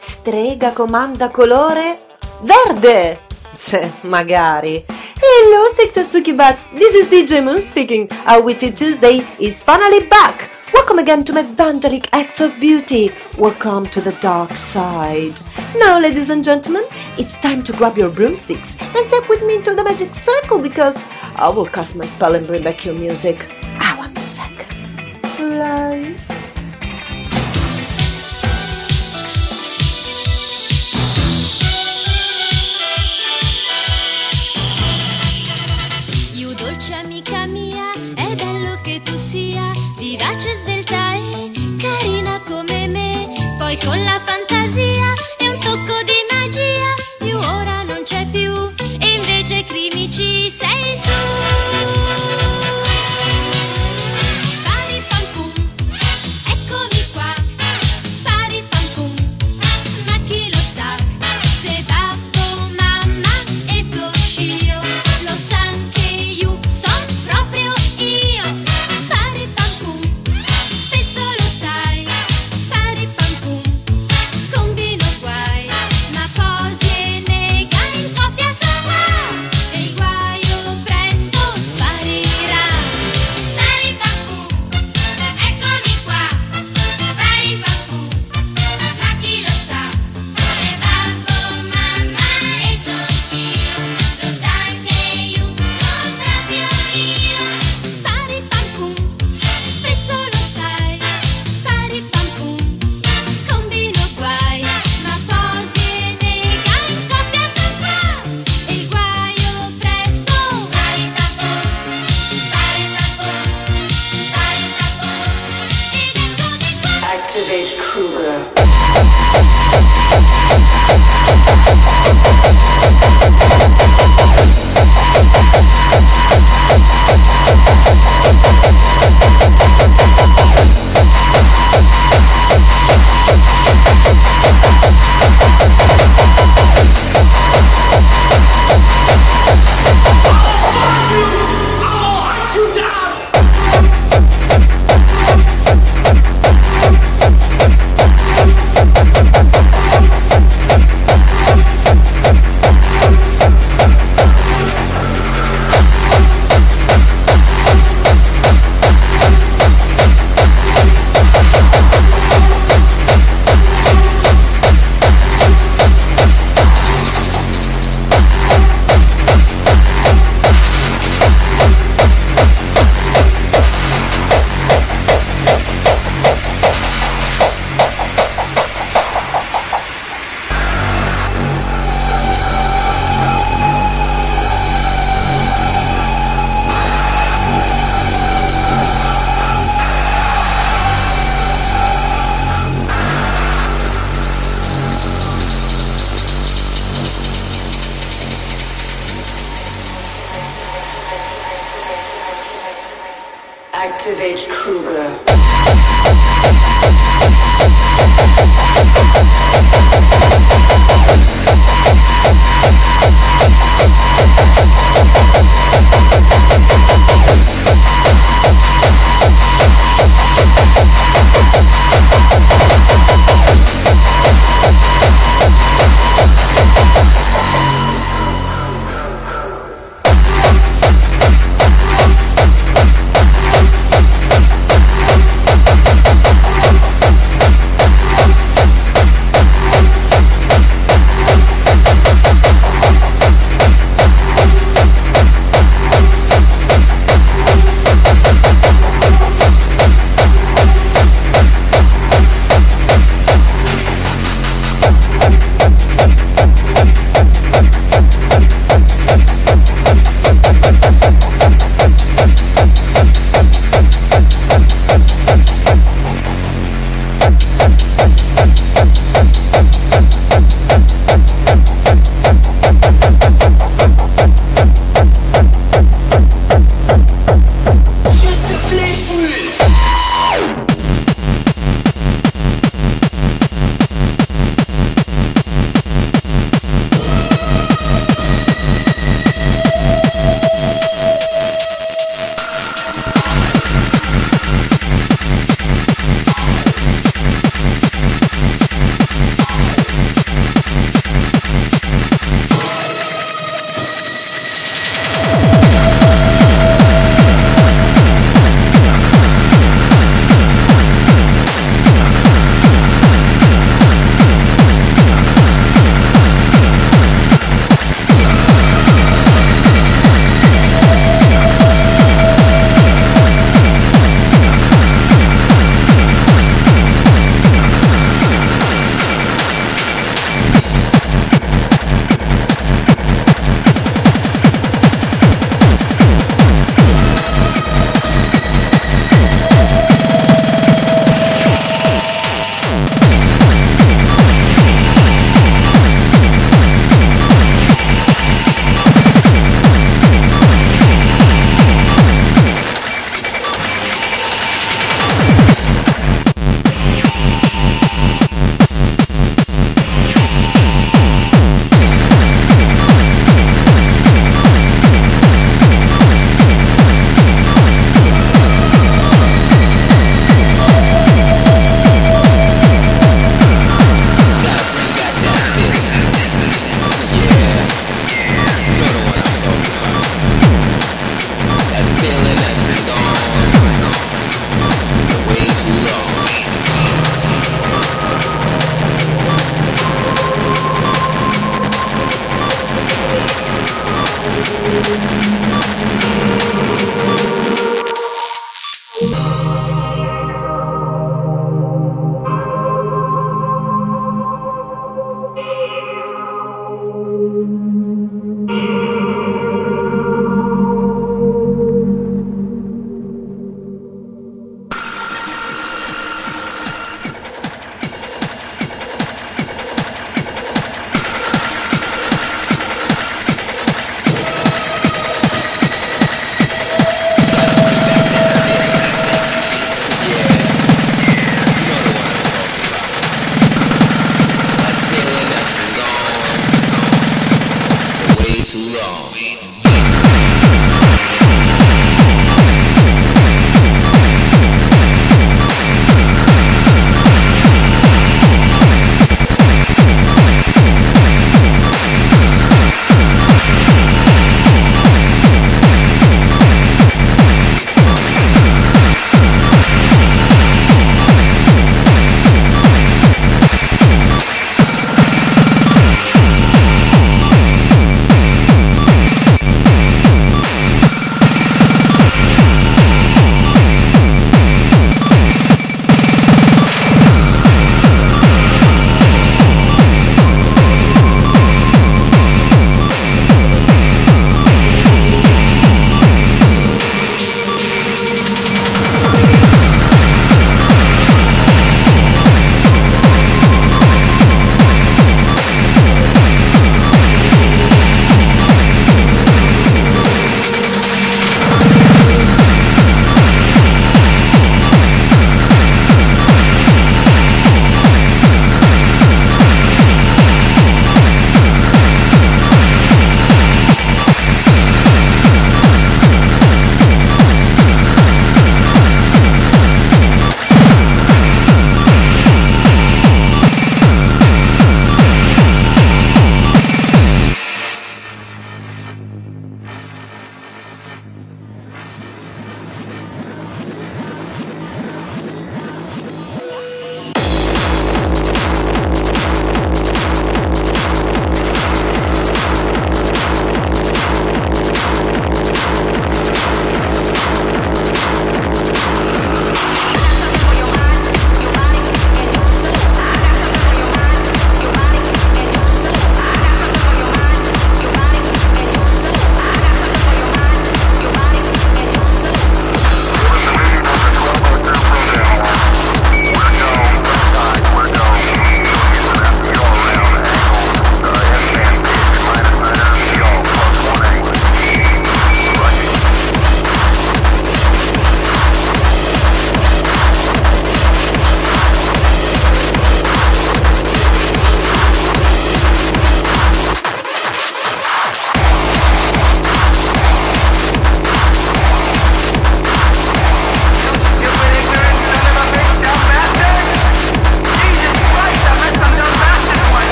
Strega comanda colore verde. Se, magari. Hello, Success Spooky Bats. This is DJ Moon speaking. Our Witchy Tuesday is finally back. Welcome again to my Vandalic Acts of Beauty. Welcome to the dark side. Now, ladies and gentlemen, it's time to grab your broomsticks and step with me into the magic circle because I will cast my spell and bring back your music. Music. Life. You dolce amica mia, è bello che tu sia vivace, svelta e carina come me. Poi con la fantasia e un tocco di magia, più ora non c'è più. E invece crimici sei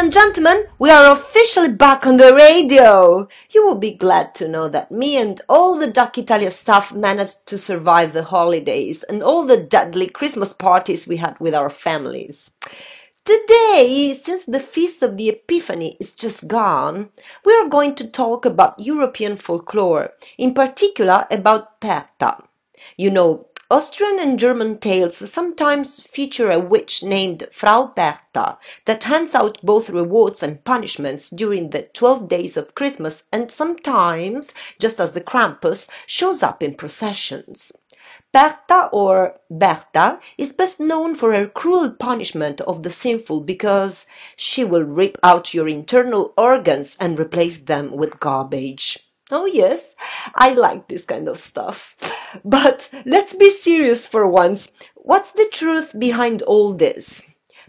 and gentlemen, we are officially back on the radio! You will be glad to know that me and all the Duck Italia staff managed to survive the holidays and all the deadly Christmas parties we had with our families. Today, since the Feast of the Epiphany is just gone, we are going to talk about European folklore, in particular about Perta. You know, Austrian and German tales sometimes feature a witch named Frau Bertha that hands out both rewards and punishments during the 12 days of Christmas and sometimes, just as the Krampus, shows up in processions. Berta or Bertha is best known for her cruel punishment of the sinful because she will rip out your internal organs and replace them with garbage. Oh, yes, I like this kind of stuff. But let's be serious for once. What's the truth behind all this?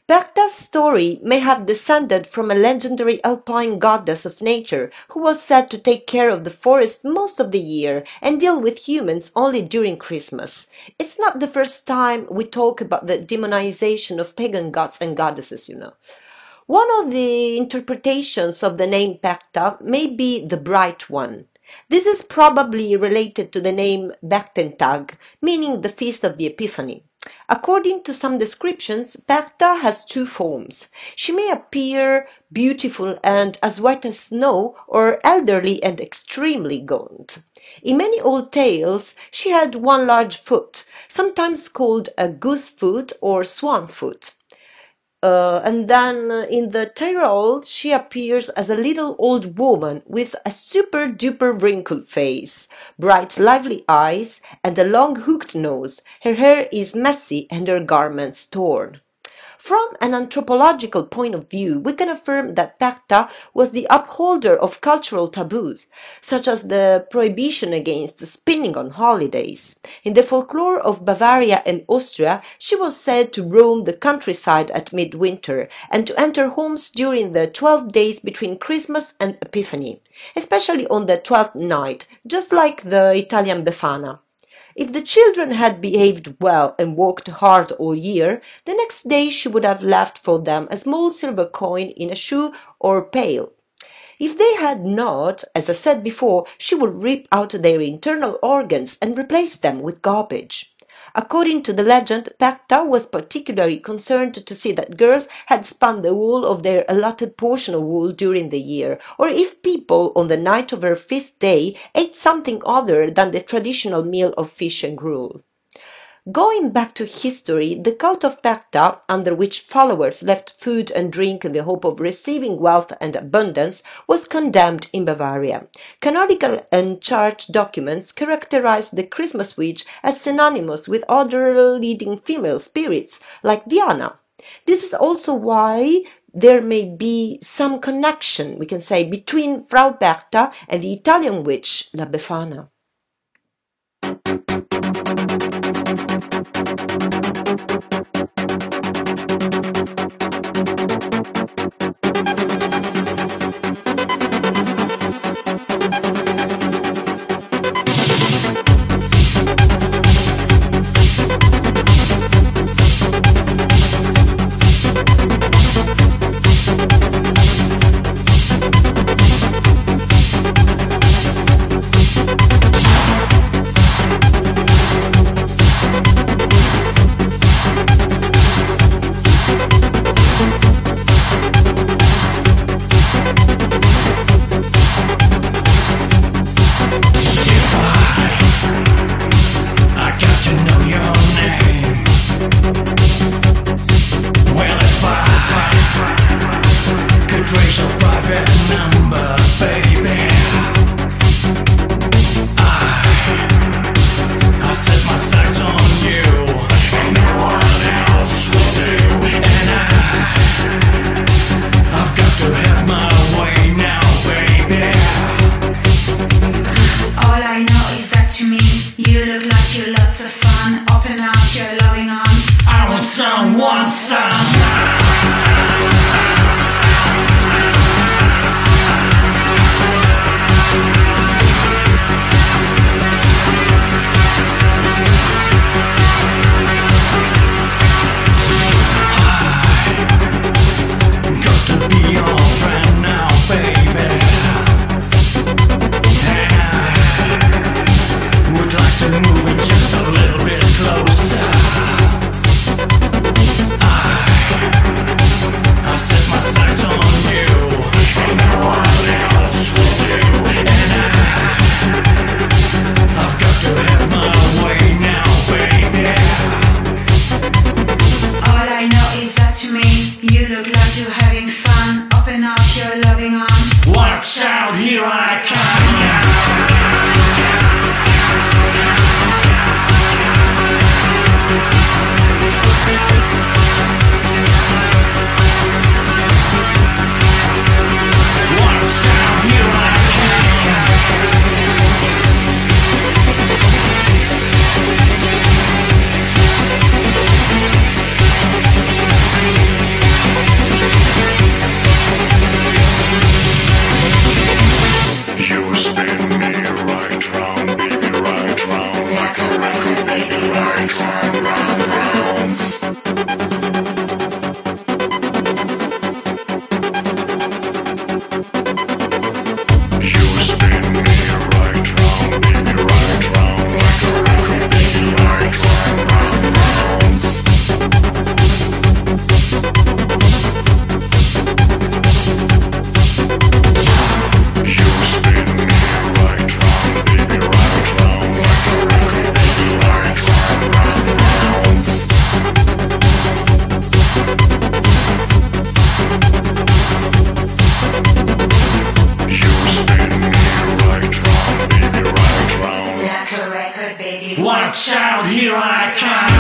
Berta's story may have descended from a legendary alpine goddess of nature who was said to take care of the forest most of the year and deal with humans only during Christmas. It's not the first time we talk about the demonization of pagan gods and goddesses, you know. One of the interpretations of the name Berta may be the bright one. This is probably related to the name Bertentag, meaning the Feast of the Epiphany. According to some descriptions, Berta has two forms. She may appear beautiful and as white as snow, or elderly and extremely gaunt. In many old tales, she had one large foot, sometimes called a goose foot or swan foot. Uh, and then uh, in the Tyrol, she appears as a little old woman with a super duper wrinkled face, bright lively eyes, and a long hooked nose. Her hair is messy and her garments torn. From an anthropological point of view, we can affirm that Berta was the upholder of cultural taboos, such as the prohibition against spinning on holidays. In the folklore of Bavaria and Austria, she was said to roam the countryside at midwinter and to enter homes during the twelve days between Christmas and Epiphany, especially on the twelfth night, just like the Italian Befana. If the children had behaved well and worked hard all year, the next day she would have left for them a small silver coin in a shoe or pail. If they had not, as I said before, she would rip out their internal organs and replace them with garbage. According to the legend, Berta was particularly concerned to see that girls had spun the wool of their allotted portion of wool during the year, or if people on the night of her feast day ate something other than the traditional meal of fish and gruel. Going back to history, the cult of Berta, under which followers left food and drink in the hope of receiving wealth and abundance, was condemned in Bavaria. Canonical and church documents characterize the Christmas witch as synonymous with other leading female spirits, like Diana. This is also why there may be some connection, we can say, between Frau Berta and the Italian witch, La Befana. Watch out, here I come.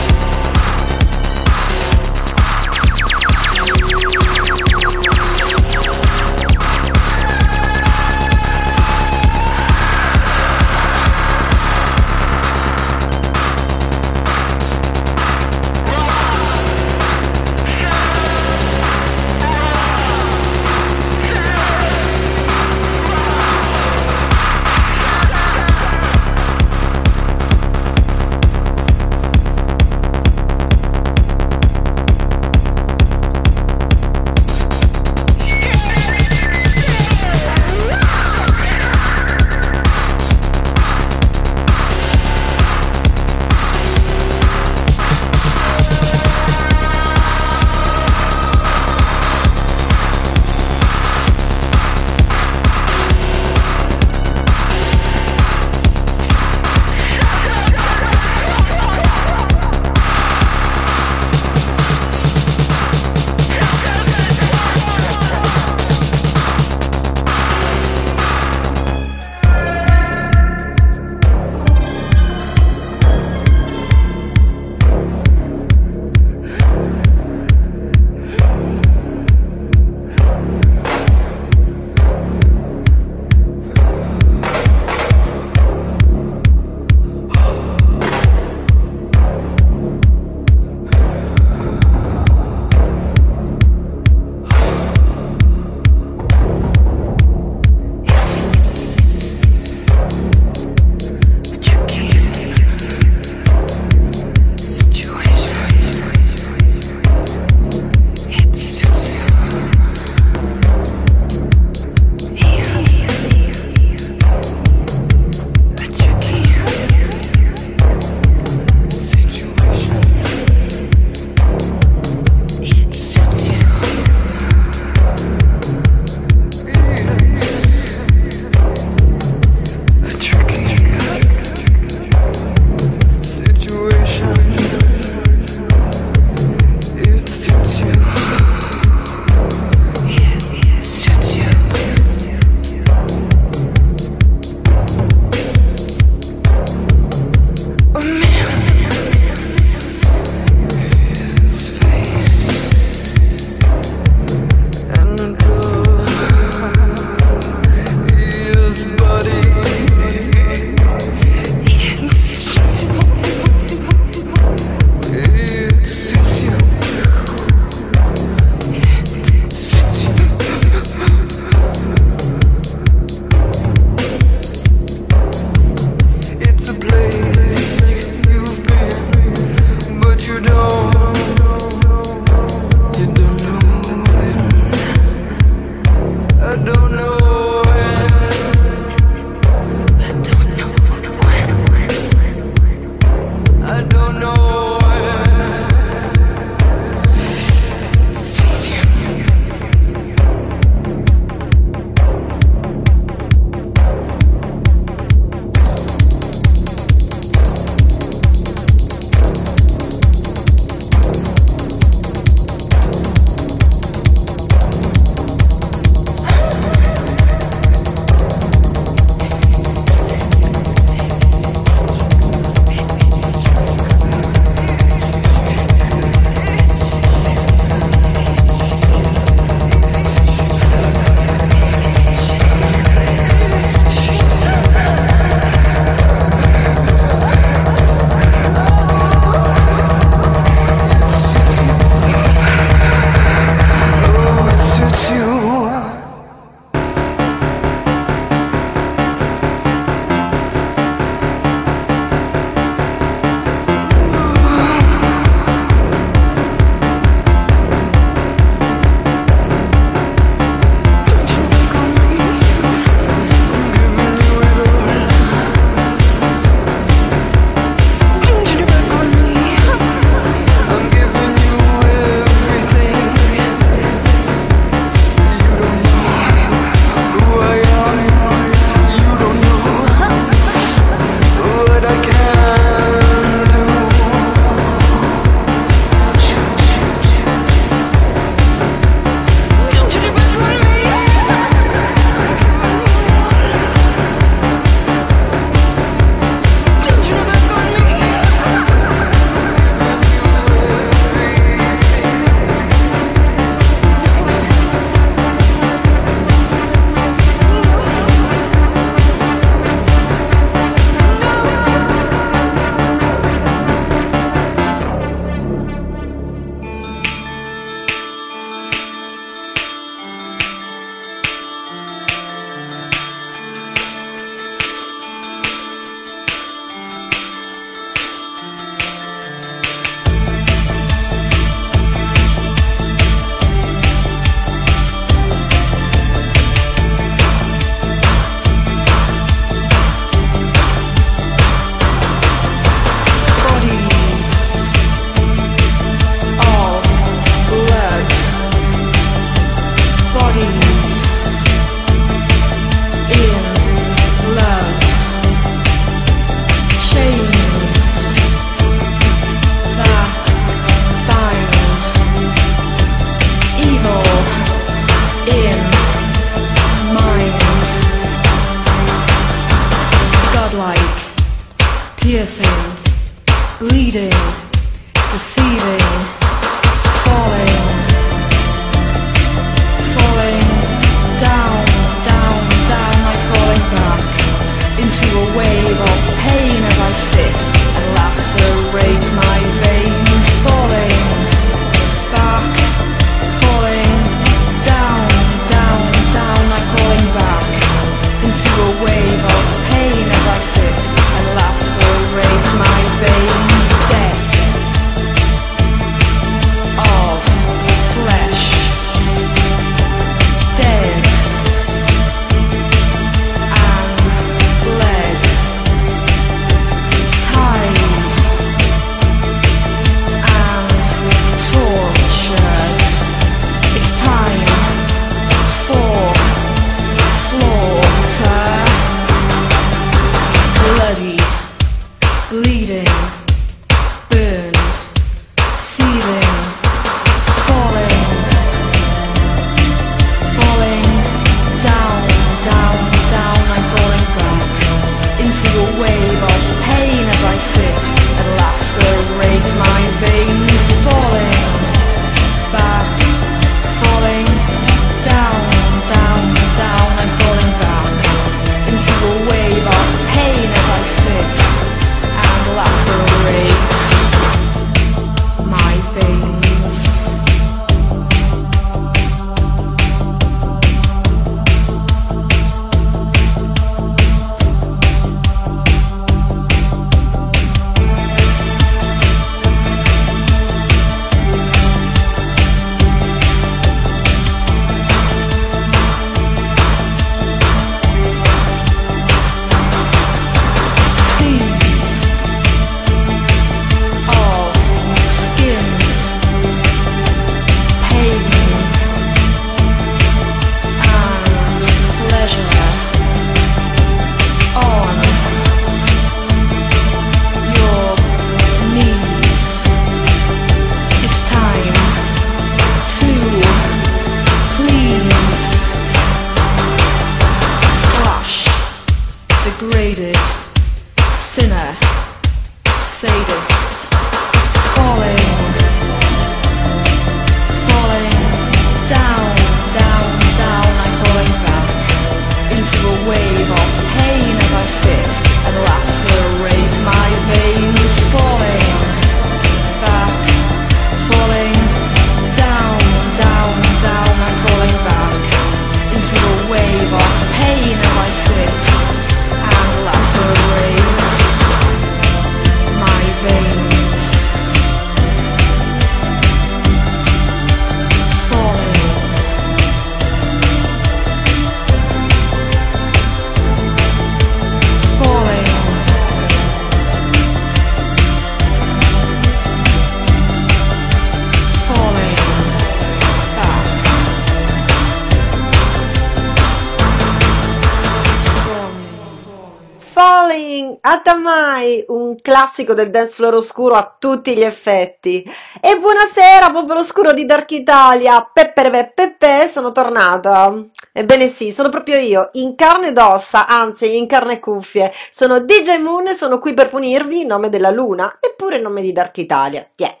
Classico del dance floor oscuro a tutti gli effetti. E buonasera, popolo oscuro di Dark Italia. Peppe Peppe, sono tornata. Ebbene sì, sono proprio io, in carne ed ossa, anzi in carne e cuffie. Sono DJ Moon e sono qui per punirvi in nome della luna, eppure in nome di Dark Italia. Tiè.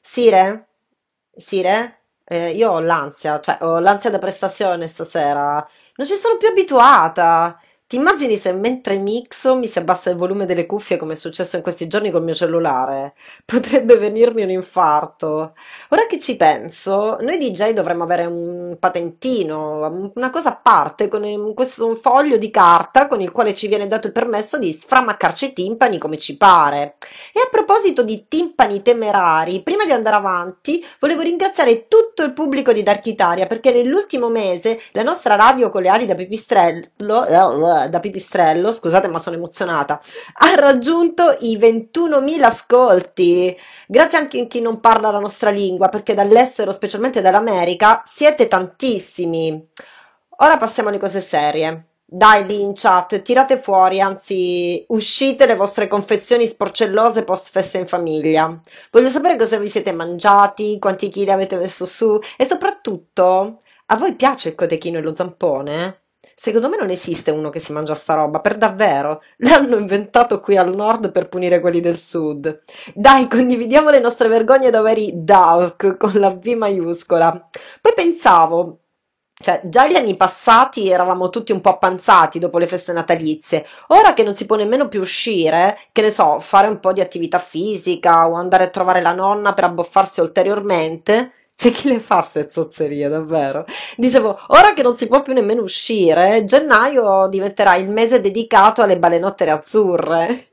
Sire? Sire? Eh, io ho l'ansia, cioè ho l'ansia da prestazione stasera. Non ci sono più abituata. Ti immagini se mentre mixo mi si abbassa il volume delle cuffie come è successo in questi giorni col mio cellulare? Potrebbe venirmi un infarto. Ora che ci penso, noi DJ dovremmo avere un patentino, una cosa a parte con un- questo foglio di carta con il quale ci viene dato il permesso di sframaccarci i timpani come ci pare. E a proposito di timpani temerari, prima di andare avanti, volevo ringraziare tutto il pubblico di Dark Italia perché nell'ultimo mese la nostra radio con le ali da pipistrello da, da pipistrello, scusate ma sono emozionata, ha raggiunto i 21.000 ascolti. Grazie anche a chi non parla la nostra lingua, perché dall'estero, specialmente dall'America, siete tantissimi. Ora passiamo alle cose serie. Dai lì in chat, tirate fuori, anzi uscite le vostre confessioni sporcellose post festa in famiglia. Voglio sapere cosa vi siete mangiati, quanti chili avete messo su e soprattutto, a voi piace il cotechino e lo zampone? Secondo me non esiste uno che si mangia sta roba, per davvero. L'hanno inventato qui al nord per punire quelli del sud. Dai, condividiamo le nostre vergogne da veri Dulk con la V maiuscola. Poi pensavo, cioè, già gli anni passati eravamo tutti un po' appanzati dopo le feste natalizie. Ora che non si può nemmeno più uscire, che ne so, fare un po' di attività fisica o andare a trovare la nonna per abboffarsi ulteriormente. C'è chi le fa ste zozzerie, davvero. Dicevo, ora che non si può più nemmeno uscire, gennaio diventerà il mese dedicato alle balenottere azzurre.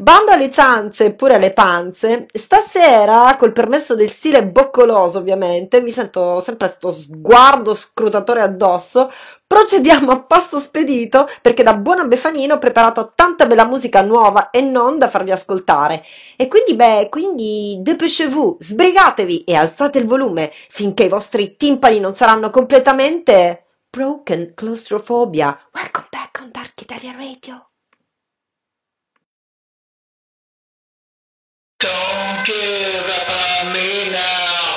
Bando alle ciance e pure alle panze, stasera, col permesso del stile boccoloso ovviamente, mi sento sempre sto sguardo scrutatore addosso, procediamo a passo spedito perché da buona Befanino ho preparato tanta bella musica nuova e non da farvi ascoltare. E quindi, beh, quindi dépêchez-vous, sbrigatevi e alzate il volume finché i vostri timpani non saranno completamente... Broken claustrophobia. Welcome back on Dark Italia Radio. Don't give up on me now.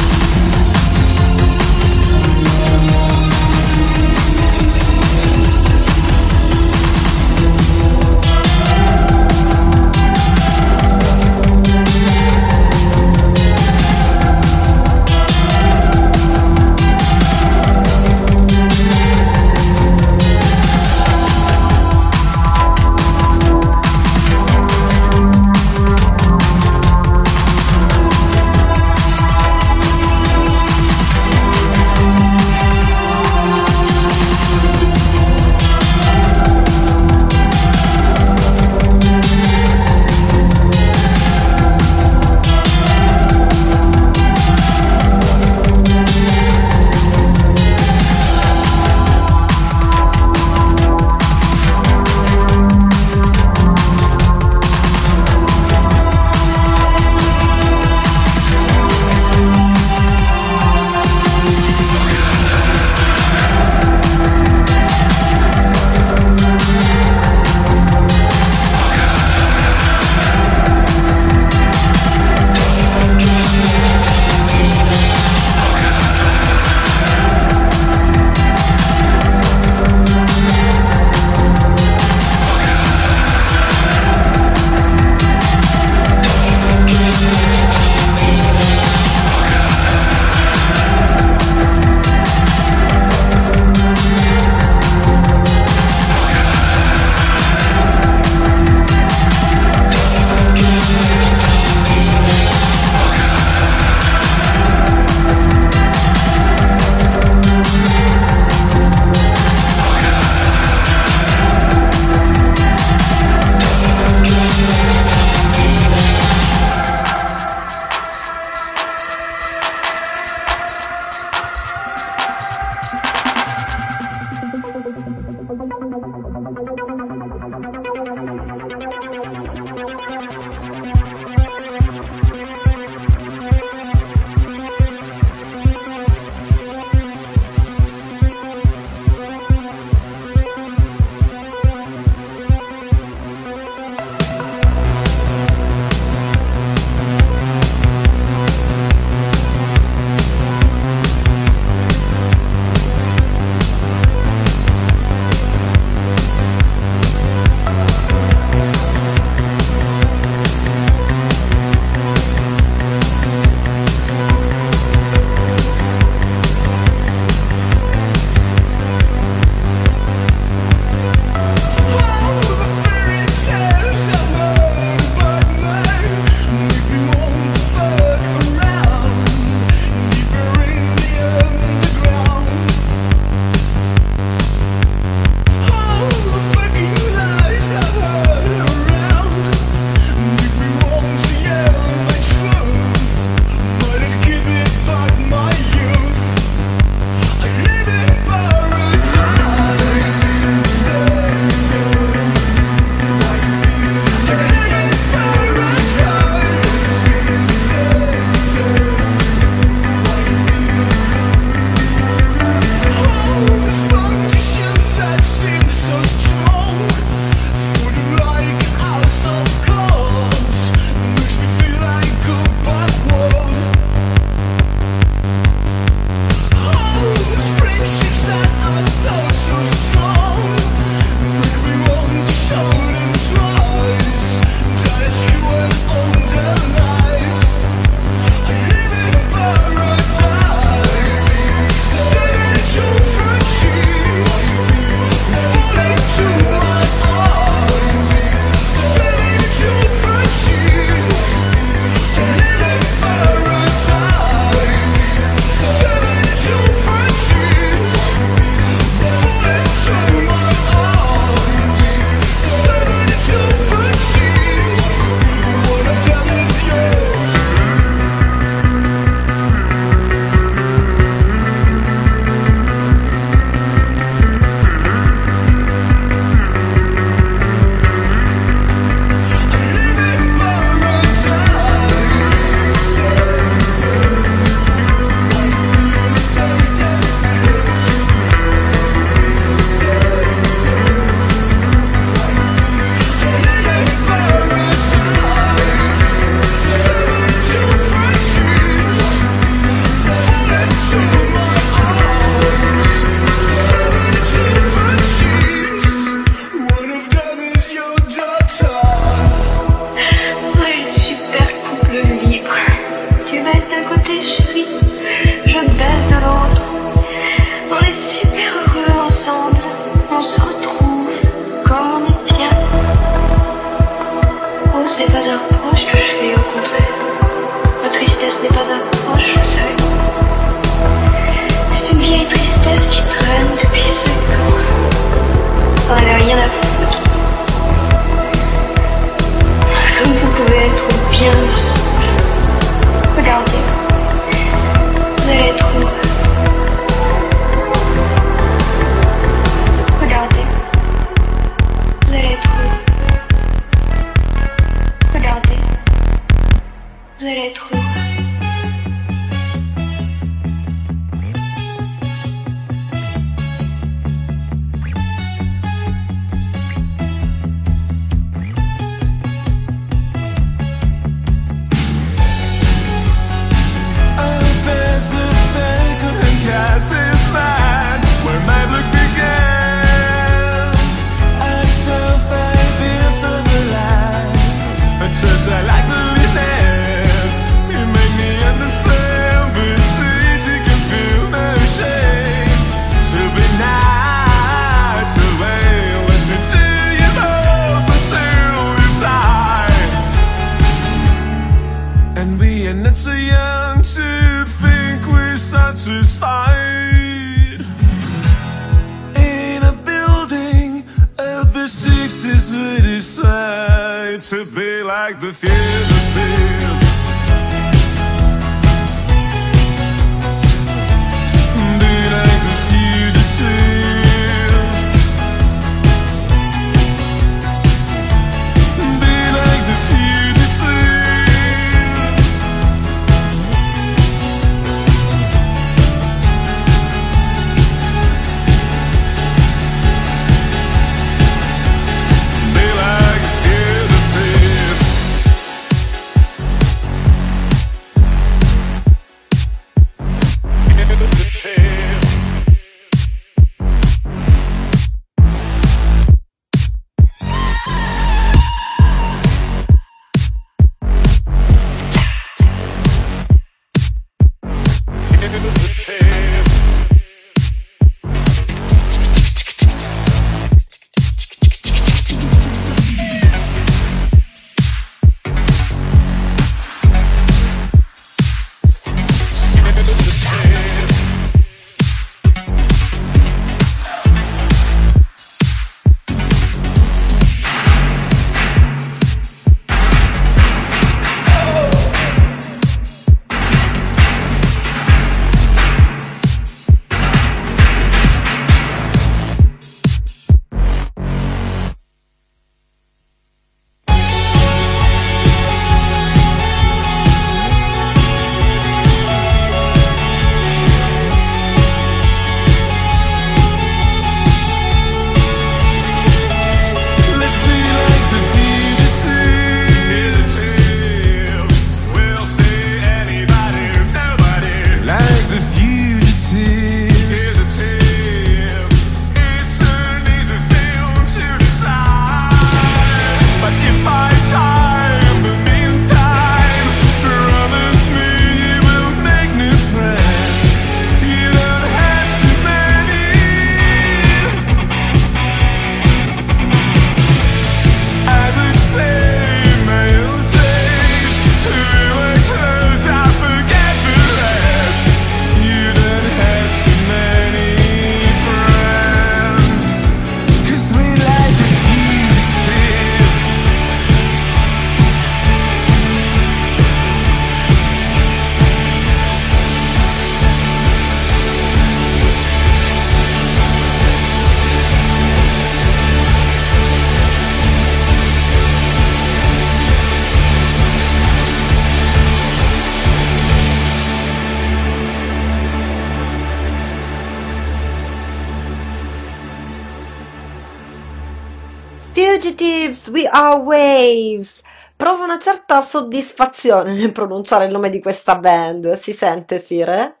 We are waves. Provo una certa soddisfazione nel pronunciare il nome di questa band, si sente Sire?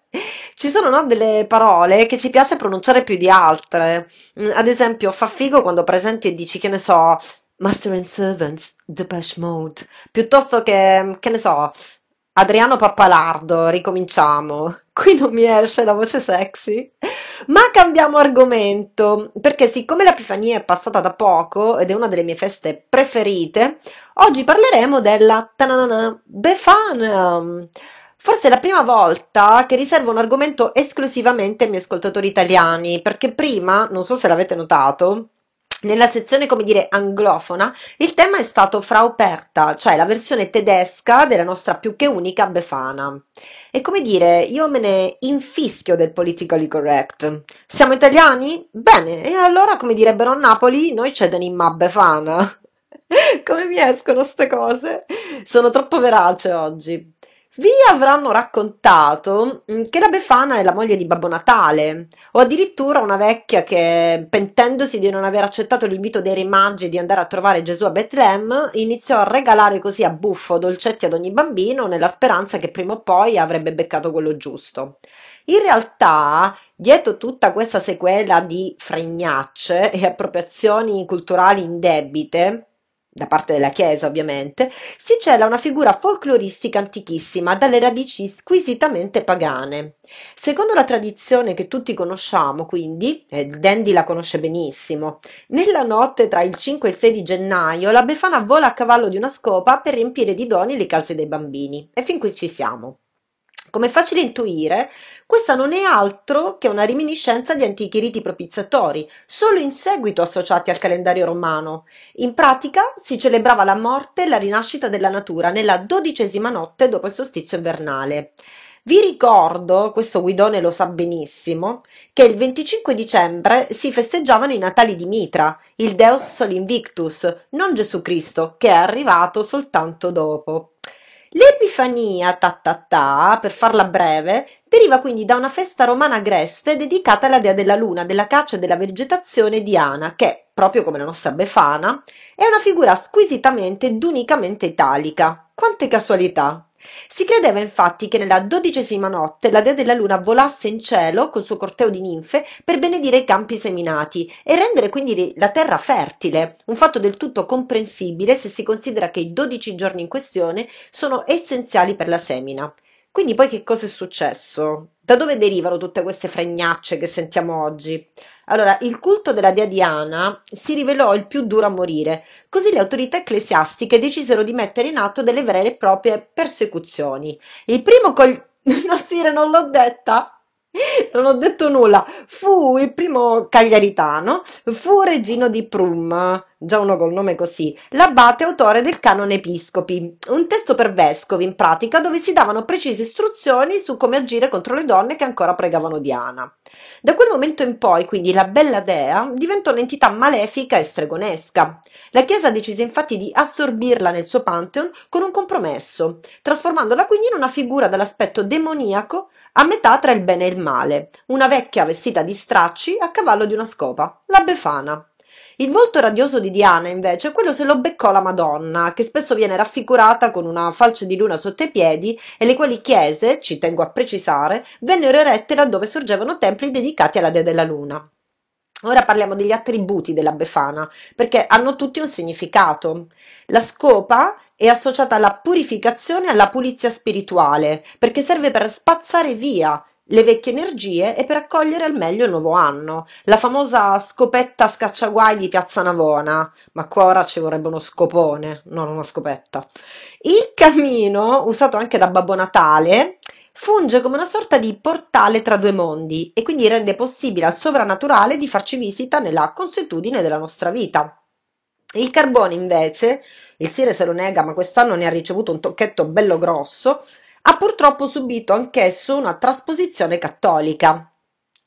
Ci sono no, delle parole che ci piace pronunciare più di altre. Mm, Ad esempio, fa figo quando presenti e dici che ne so, Master and Servants, Depeche Mode, piuttosto che, che ne so, Adriano Pappalardo, ricominciamo. Qui non mi esce la voce sexy. Ma cambiamo argomento, perché siccome l'Epifania è passata da poco ed è una delle mie feste preferite, oggi parleremo della tananana Befana. Forse è la prima volta che riservo un argomento esclusivamente ai miei ascoltatori italiani, perché prima, non so se l'avete notato, Nella sezione, come dire, anglofona, il tema è stato Frau Perta, cioè la versione tedesca della nostra più che unica Befana. E come dire, io me ne infischio del politically correct. Siamo italiani? Bene, e allora, come direbbero a Napoli, noi c'è Denimma Befana. Come mi escono ste cose? Sono troppo verace oggi. Vi avranno raccontato mm, che la Befana è la moglie di Babbo Natale, o addirittura una vecchia che, pentendosi di non aver accettato l'invito dei re magi di andare a trovare Gesù a Betlemme, iniziò a regalare così a buffo dolcetti ad ogni bambino nella speranza che prima o poi avrebbe beccato quello giusto. In realtà, dietro tutta questa sequela di fregnacce e appropriazioni culturali indebite, da parte della Chiesa ovviamente, si cela una figura folcloristica antichissima dalle radici squisitamente pagane. Secondo la tradizione che tutti conosciamo, quindi, e Dandy la conosce benissimo, nella notte tra il 5 e il 6 di gennaio la Befana vola a cavallo di una scopa per riempire di doni le calze dei bambini. E fin qui ci siamo. Come è facile intuire, questa non è altro che una reminiscenza di antichi riti propiziatori, solo in seguito associati al calendario romano. In pratica si celebrava la morte e la rinascita della natura nella dodicesima notte dopo il solstizio invernale. Vi ricordo, questo Guidone lo sa benissimo, che il 25 dicembre si festeggiavano i Natali di Mitra, il Deus Sol Invictus, non Gesù Cristo, che è arrivato soltanto dopo. L'Epifania, ta ta ta, per farla breve, deriva quindi da una festa romana agreste dedicata alla dea della luna, della caccia e della vegetazione Diana, che, proprio come la nostra Befana, è una figura squisitamente ed unicamente italica. Quante casualità! Si credeva infatti che nella dodicesima notte la dea della luna volasse in cielo col suo corteo di ninfe per benedire i campi seminati e rendere quindi la terra fertile, un fatto del tutto comprensibile se si considera che i dodici giorni in questione sono essenziali per la semina. Quindi poi che cosa è successo? Da dove derivano tutte queste fregnacce che sentiamo oggi? Allora, il culto della dea Diana si rivelò il più duro a morire, così le autorità ecclesiastiche decisero di mettere in atto delle vere e proprie persecuzioni. Il primo col... No, Sire, non l'ho detta! Non ho detto nulla. Fu il primo cagliaritano, fu Regino di Prum, già uno col nome così, l'abate autore del canone episcopi, un testo per vescovi in pratica dove si davano precise istruzioni su come agire contro le donne che ancora pregavano Diana. Da quel momento in poi, quindi, la bella dea diventò un'entità malefica e stregonesca. La Chiesa decise infatti di assorbirla nel suo pantheon con un compromesso, trasformandola quindi in una figura dall'aspetto demoniaco a metà tra il bene e il male, una vecchia vestita di stracci a cavallo di una scopa, la Befana. Il volto radioso di Diana, invece, quello se lo beccò la Madonna, che spesso viene raffigurata con una falce di luna sotto i piedi e le quali chiese, ci tengo a precisare, vennero erette laddove sorgevano templi dedicati alla dea della luna. Ora parliamo degli attributi della Befana, perché hanno tutti un significato. La scopa è associata alla purificazione e alla pulizia spirituale, perché serve per spazzare via le vecchie energie e per accogliere al meglio il nuovo anno. La famosa scopetta scacciaguai di Piazza Navona, ma qua ora ci vorrebbe uno scopone, non una scopetta. Il camino, usato anche da Babbo Natale, funge come una sorta di portale tra due mondi e quindi rende possibile al sovrannaturale di farci visita nella consuetudine della nostra vita. Il carbone, invece, il Sire se lo nega, ma quest'anno ne ha ricevuto un tocchetto bello grosso, ha purtroppo subito anch'esso una trasposizione cattolica.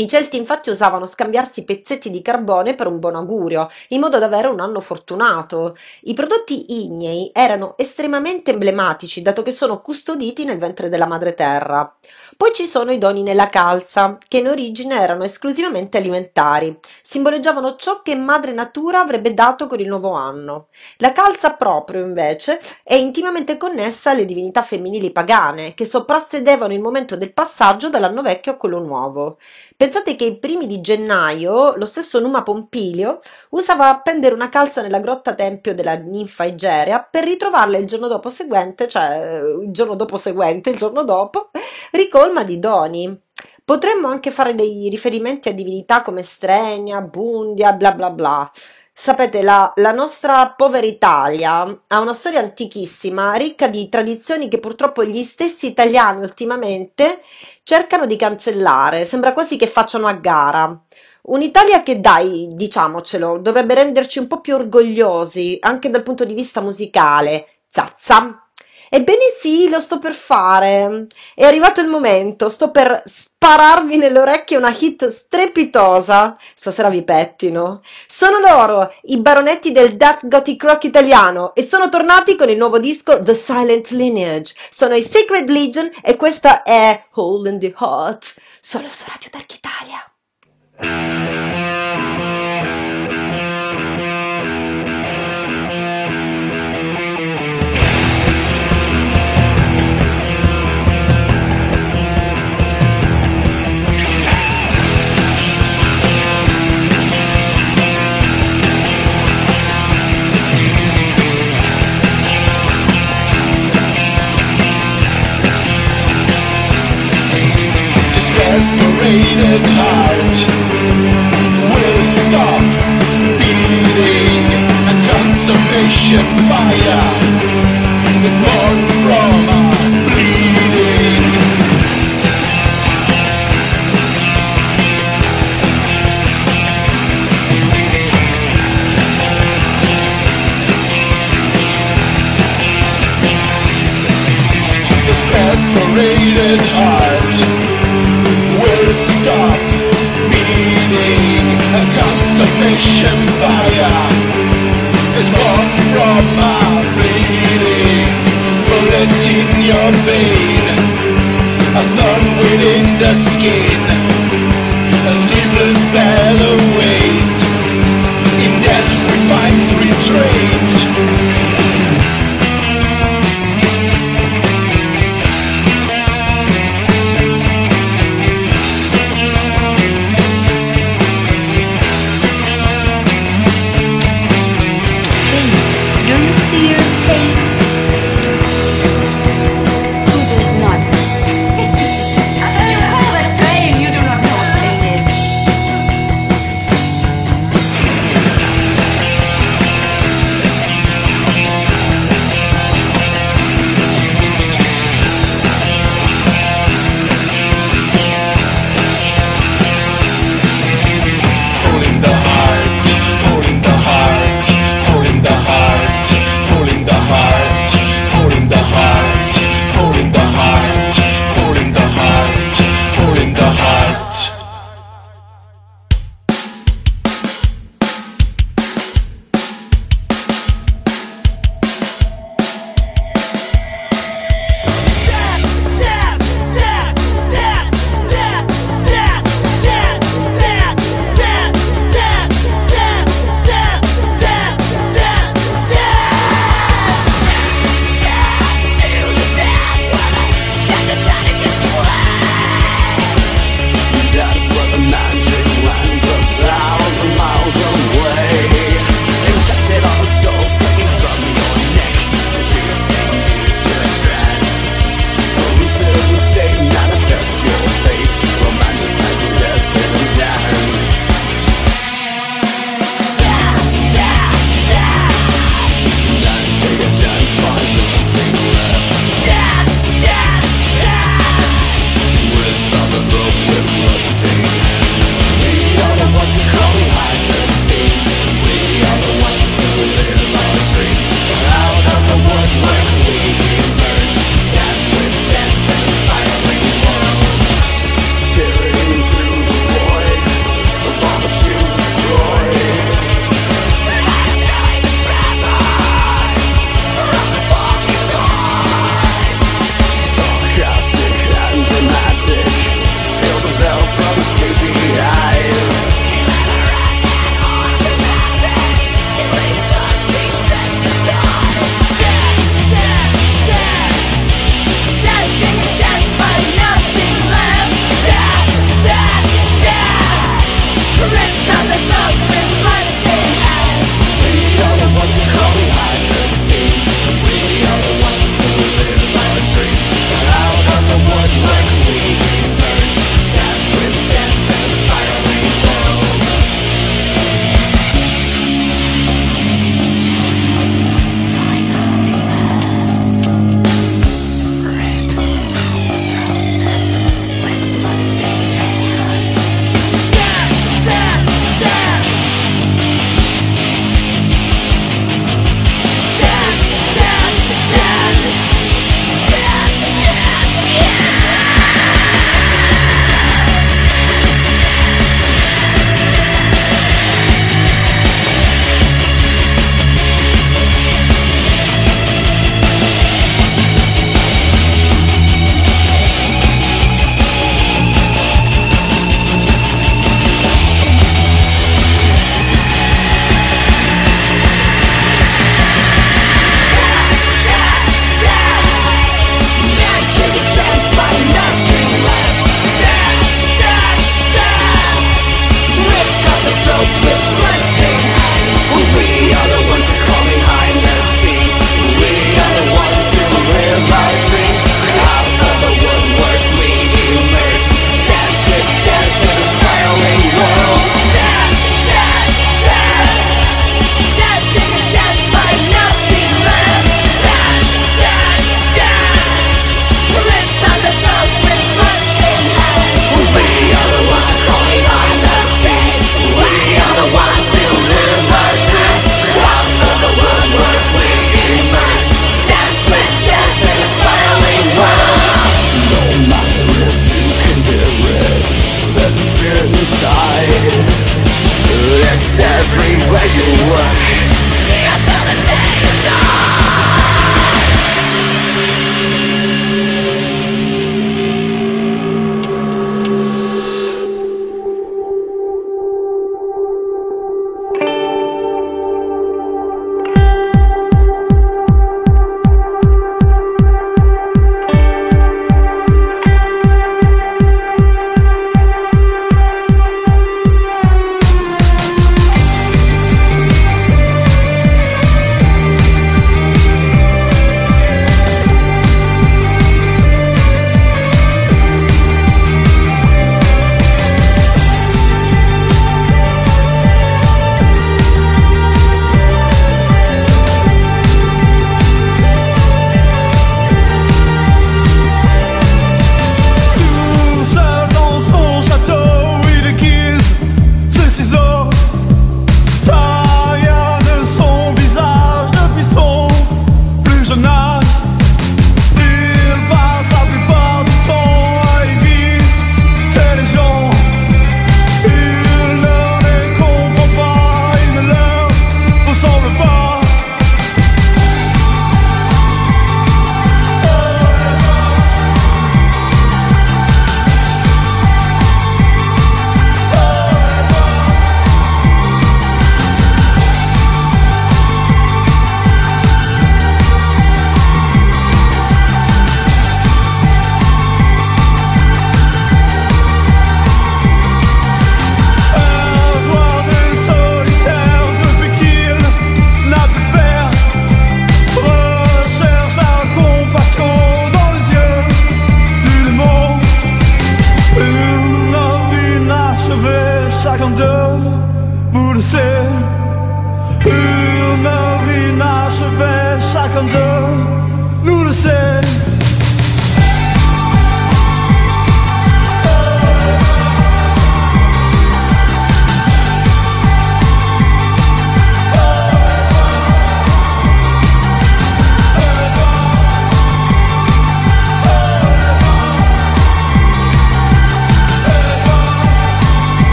I Celti infatti usavano scambiarsi pezzetti di carbone per un buon augurio, in modo da avere un anno fortunato. I prodotti ignei erano estremamente emblematici, dato che sono custoditi nel ventre della madre terra. Poi ci sono i doni nella calza, che in origine erano esclusivamente alimentari, simboleggiavano ciò che madre natura avrebbe dato con il nuovo anno. La calza proprio, invece, è intimamente connessa alle divinità femminili pagane, che soprassedevano il momento del passaggio dall'anno vecchio a quello nuovo. Pensate che ai primi di gennaio lo stesso Numa Pompilio usava appendere una calza nella grotta tempio della ninfa Egeria per ritrovarla il giorno dopo seguente, cioè il giorno dopo seguente, il giorno dopo, ricolma di doni. Potremmo anche fare dei riferimenti a divinità come Stregna, Bundia, bla bla bla. Sapete, la, la, nostra povera Italia ha una storia antichissima, ricca di tradizioni che purtroppo gli stessi italiani ultimamente cercano di cancellare. Sembra quasi che facciano a gara. Un'Italia che, dai, diciamocelo, dovrebbe renderci un po' più orgogliosi anche dal punto di vista musicale. Zazza. Ebbene sì, lo sto per fare. È arrivato il momento, sto per spararvi nelle orecchie una hit strepitosa. Stasera vi pettino. Sono loro, i baronetti del Death Gothic Rock italiano, e sono tornati con il nuovo disco The Silent Lineage. Sono i Sacred Legion e questa è Hole in the Heart, solo su Radio Dark Italia.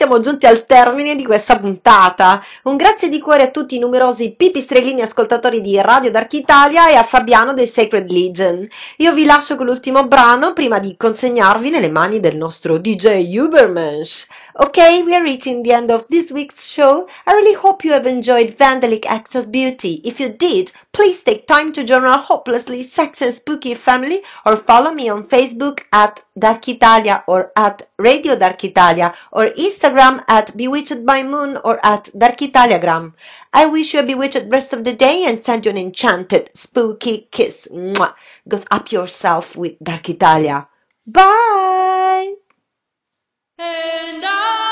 Siamo giunti al termine di questa puntata. Un grazie di cuore a tutti i numerosi pipistrellini ascoltatori di Radio Dark Italia e a Fabiano dei Sacred Legion. Io vi lascio con l'ultimo brano prima di consegnarvi nelle mani del nostro DJ Ubermensch. Okay, we are reaching the end of this week's show. I really hope you have enjoyed Vandalic Acts of Beauty. If you did, please take time to join our hopelessly sex and spooky family or follow me on Facebook at Dark Italia or at Radio Dark Italia or Instagram at Bewitched by Moon or at Dark Italiagram. I wish you a bewitched rest of the day and send you an enchanted spooky kiss. Mwah. Go up yourself with Dark Italia. Bye! And I